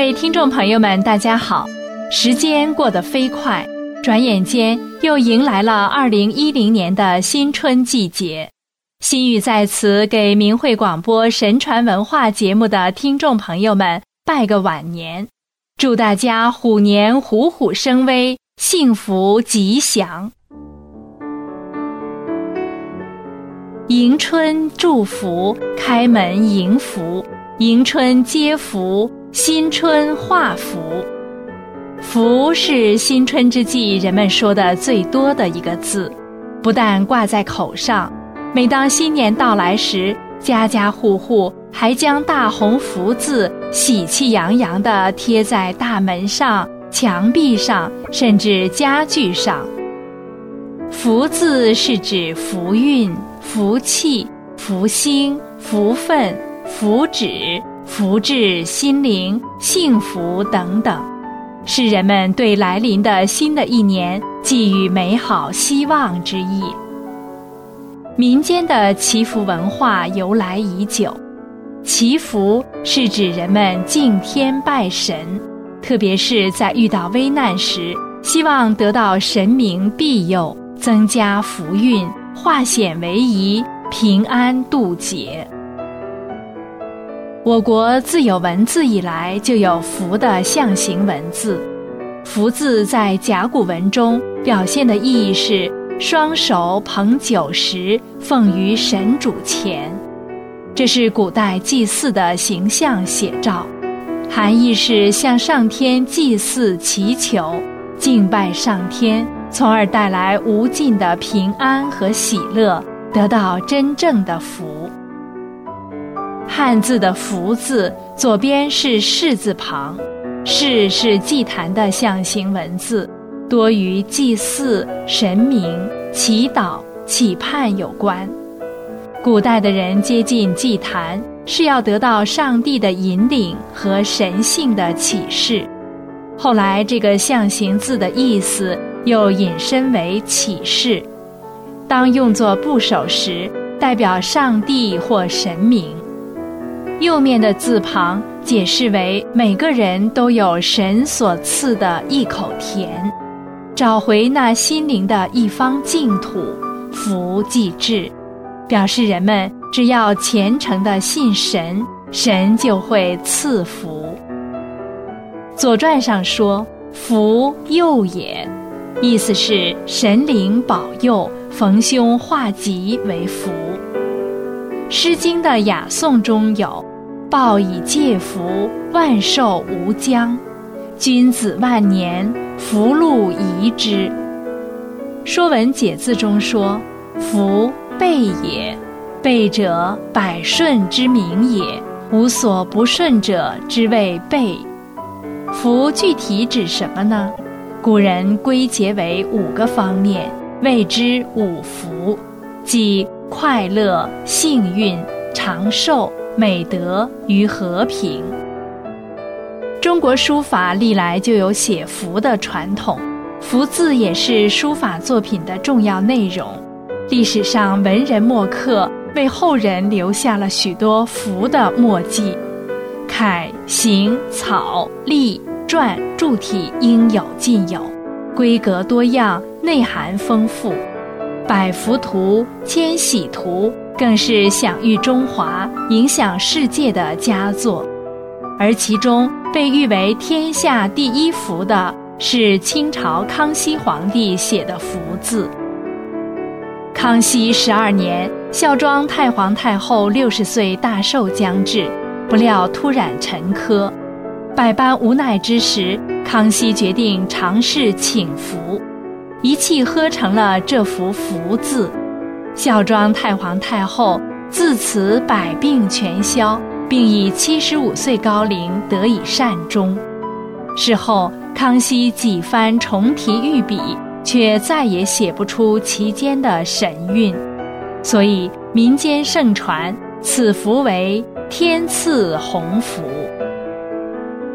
各位听众朋友们，大家好！时间过得飞快，转眼间又迎来了二零一零年的新春季节。心雨在此给明慧广播神传文化节目的听众朋友们拜个晚年，祝大家虎年虎虎生威，幸福吉祥。迎春祝福，开门迎福，迎春接福。新春画福，福是新春之际人们说的最多的一个字，不但挂在口上，每当新年到来时，家家户户还将大红福字喜气洋洋地贴在大门上、墙壁上，甚至家具上。福字是指福运、福气、福星、福分、福祉。福至心灵、幸福等等，是人们对来临的新的一年寄予美好希望之意。民间的祈福文化由来已久，祈福是指人们敬天拜神，特别是在遇到危难时，希望得到神明庇佑，增加福运，化险为夷，平安渡劫。我国自有文字以来，就有“福”的象形文字。“福”字在甲骨文中表现的意义是双手捧酒食，奉于神主前，这是古代祭祀的形象写照。含义是向上天祭祀祈求，敬拜上天，从而带来无尽的平安和喜乐，得到真正的福。汉字的“福”字，左边是“士”字旁，“士”是祭坛的象形文字，多与祭祀神明、祈祷、祈盼有关。古代的人接近祭坛，是要得到上帝的引领和神性的启示。后来，这个象形字的意思又引申为启示，当用作部首时，代表上帝或神明。右面的字旁解释为每个人都有神所赐的一口田，找回那心灵的一方净土，福即至，表示人们只要虔诚的信神，神就会赐福。左传上说“福佑也”，意思是神灵保佑，逢凶化吉为福。《诗经》的雅颂中有。报以戒福，万寿无疆；君子万年，福禄宜之。《说文解字》中说：“福，备也。备者，百顺之名也。无所不顺者，之谓备。”福具体指什么呢？古人归结为五个方面，谓之五福，即快乐、幸运、长寿。美德与和平。中国书法历来就有写福的传统，福字也是书法作品的重要内容。历史上文人墨客为后人留下了许多福的墨迹，楷、行、草、隶、篆铸体应有尽有，规格多样，内涵丰富。百福图、千禧图。更是享誉中华、影响世界的佳作，而其中被誉为天下第一福的是清朝康熙皇帝写的福字。康熙十二年，孝庄太皇太后六十岁大寿将至，不料突染沉疴，百般无奈之时，康熙决定尝试请福，一气呵成了这幅福字。孝庄太皇太后自此百病全消，并以七十五岁高龄得以善终。事后，康熙几番重提御笔，却再也写不出其间的神韵，所以民间盛传此符为天赐鸿福。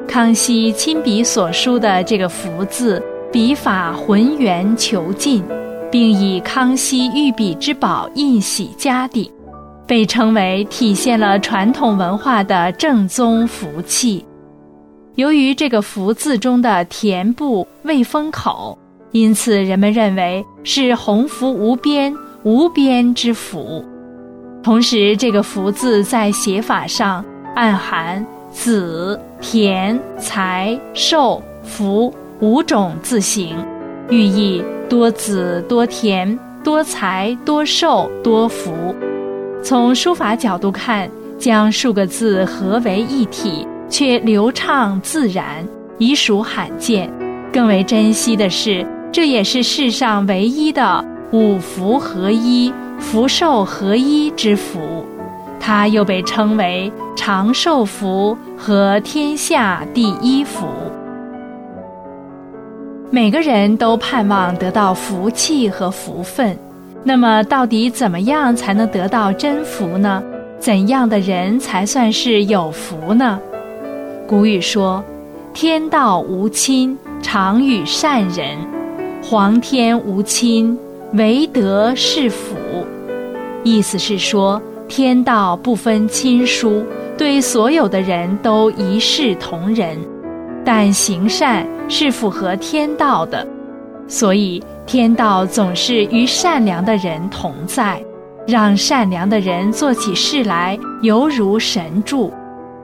康熙亲笔所书的这个“福”字，笔法浑圆遒劲。并以康熙御笔之宝印玺加顶，被称为体现了传统文化的正宗福气。由于这个“福”字中的田部未封口，因此人们认为是鸿福无边、无边之福。同时，这个“福”字在写法上暗含子、田、财、寿、福五种字形，寓意多子、多田、多财、多寿、多福。从书法角度看，将数个字合为一体。却流畅自然，已属罕见。更为珍惜的是，这也是世上唯一的五福合一、福寿合一之福。它又被称为长寿福和天下第一福。每个人都盼望得到福气和福分，那么到底怎么样才能得到真福呢？怎样的人才算是有福呢？古语说：“天道无亲，常与善人；皇天无亲，唯德是辅。”意思是说，天道不分亲疏，对所有的人都一视同仁，但行善是符合天道的，所以天道总是与善良的人同在，让善良的人做起事来犹如神助。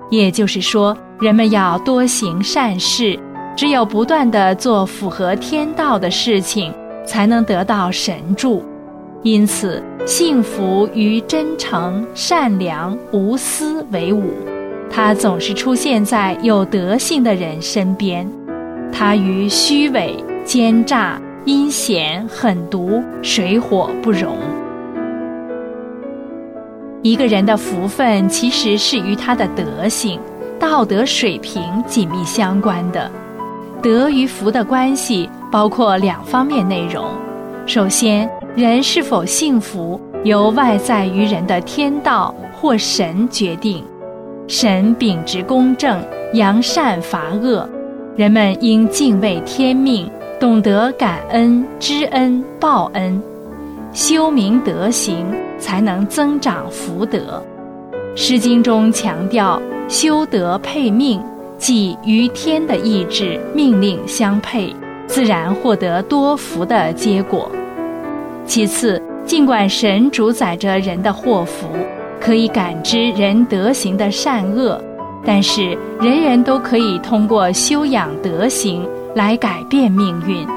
也就是说。人们要多行善事，只有不断地做符合天道的事情，才能得到神助。因此，幸福与真诚、善良、无私为伍，它总是出现在有德性的人身边。他与虚伪、奸诈、阴险、狠毒水火不容。一个人的福分，其实是与他的德性。道德水平紧密相关的，德与福的关系包括两方面内容。首先，人是否幸福由外在于人的天道或神决定。神秉直公正，扬善罚恶，人们应敬畏天命，懂得感恩、知恩、报恩，修明德行，才能增长福德。《诗经》中强调。修德配命，即与天的意志命令相配，自然获得多福的结果。其次，尽管神主宰着人的祸福，可以感知人德行的善恶，但是人人都可以通过修养德行来改变命运。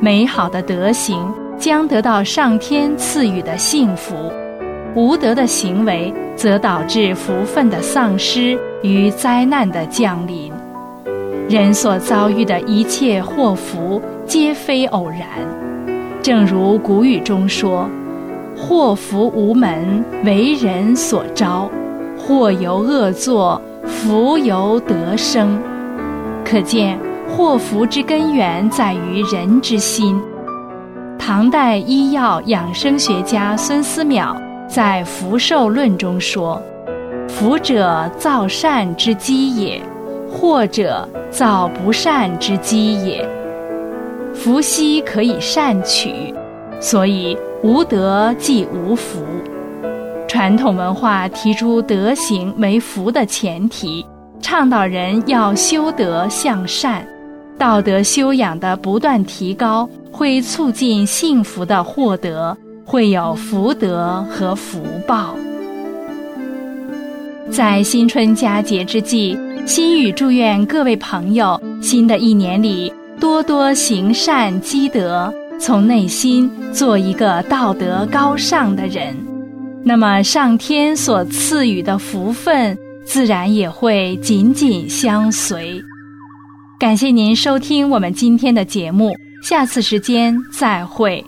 美好的德行将得到上天赐予的幸福。无德的行为，则导致福分的丧失与灾难的降临。人所遭遇的一切祸福，皆非偶然。正如古语中说：“祸福无门，为人所招；祸由恶作，福由得生。”可见，祸福之根源在于人之心。唐代医药养生学家孙思邈。在《福寿论》中说：“福者造善之基也，祸者造不善之基也。福兮可以善取，所以无德即无福。”传统文化提出德行为福的前提，倡导人要修德向善，道德修养的不断提高，会促进幸福的获得。会有福德和福报。在新春佳节之际，心语祝愿各位朋友，新的一年里多多行善积德，从内心做一个道德高尚的人。那么，上天所赐予的福分，自然也会紧紧相随。感谢您收听我们今天的节目，下次时间再会。